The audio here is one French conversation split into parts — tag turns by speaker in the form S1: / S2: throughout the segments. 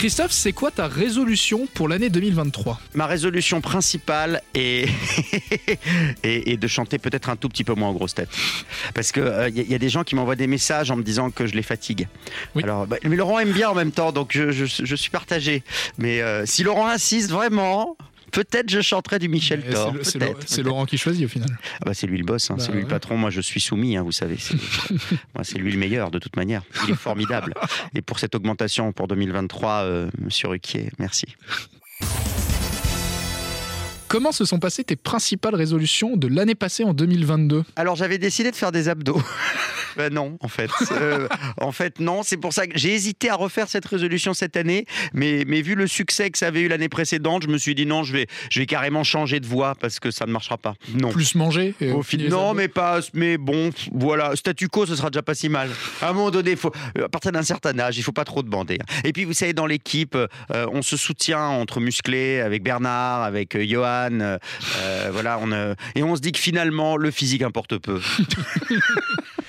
S1: Christophe, c'est quoi ta résolution pour l'année 2023
S2: Ma résolution principale est, est, est de chanter peut-être un tout petit peu moins en grosse tête. Parce qu'il il y, a des gens qui m'envoient des messages en me disant que je les fatigue.
S1: Oui.
S2: Alors, bah, mais Laurent aime bien en même temps, donc je, je- je suis partagé. Mais euh, si Laurent insiste vraiment, peut-être je chanterai du Michel Thor.
S1: c'est. Laurent qui choisit au final.
S2: Ah bah, c'est lui le boss, hein,
S1: Bah
S2: c'est lui
S1: ouais.
S2: le patron. Moi, je suis soumis, hein, vous savez. C'est lui le meilleur de toute manière. Il est formidable. Et pour cette augmentation pour 2023, euh, Monsieur Ruquier, merci.
S1: Comment se sont passées tes principales résolutions de l'année passée en 2022
S2: Alors j'avais décidé de faire des abdos. Ben non, en fait. Euh, en fait, non. C'est pour ça que j'ai hésité à refaire cette résolution cette année, mais, mais vu le succès que ça avait eu l'année précédente, je me suis dit non, je vais, je vais carrément changer de voie parce que ça ne marchera pas. Non.
S1: Plus manger et
S2: Au final, non, mais pas. Mais bon, voilà, statu quo, ce sera déjà pas si mal. À un moment donné, faut, à partir d'un certain âge, il faut pas trop demander. Et puis, vous savez, dans l'équipe, euh, on se soutient entre musclés, avec Bernard, avec euh, Johan, voilà, on, et on se dit que finalement, le physique importe peu.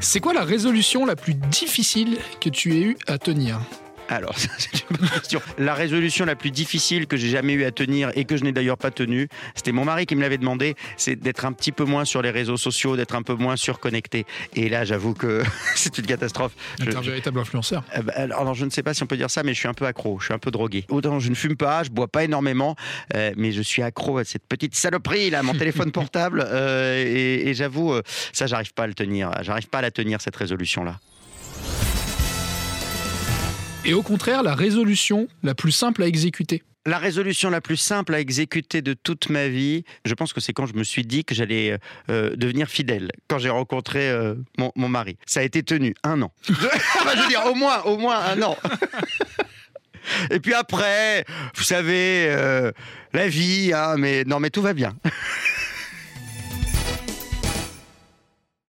S1: C'est quoi la résolution la plus difficile que tu aies eu à tenir?
S2: Alors, c'est une bonne question. La résolution la plus difficile que j'ai jamais eu à tenir et que je n'ai d'ailleurs pas tenue, c'était mon mari qui me l'avait demandé, c'est d'être un petit peu moins sur les réseaux sociaux, d'être un peu moins surconnecté. Et là, j'avoue que c'est une catastrophe.
S1: T'es un véritable influenceur.
S2: Euh, bah, alors, alors, je ne sais pas si on peut dire ça, mais je suis un peu accro, je suis un peu drogué. Autant je ne fume pas, je bois pas énormément, euh, mais je suis accro à cette petite saloperie là, mon téléphone portable. euh, et et j'avoue, euh, ça, j'arrive pas à le tenir. J'arrive pas à la tenir cette résolution là.
S1: Et au contraire, la résolution la plus simple à exécuter.
S2: La résolution la plus simple à exécuter de toute ma vie, je pense que c'est quand je me suis dit que j'allais euh, devenir fidèle, quand j'ai rencontré euh, mon, mon mari. Ça a été tenu un an. Enfin, je veux dire, au moins, au moins un an. Et puis après, vous savez, euh, la vie, hein, mais non, mais tout va bien.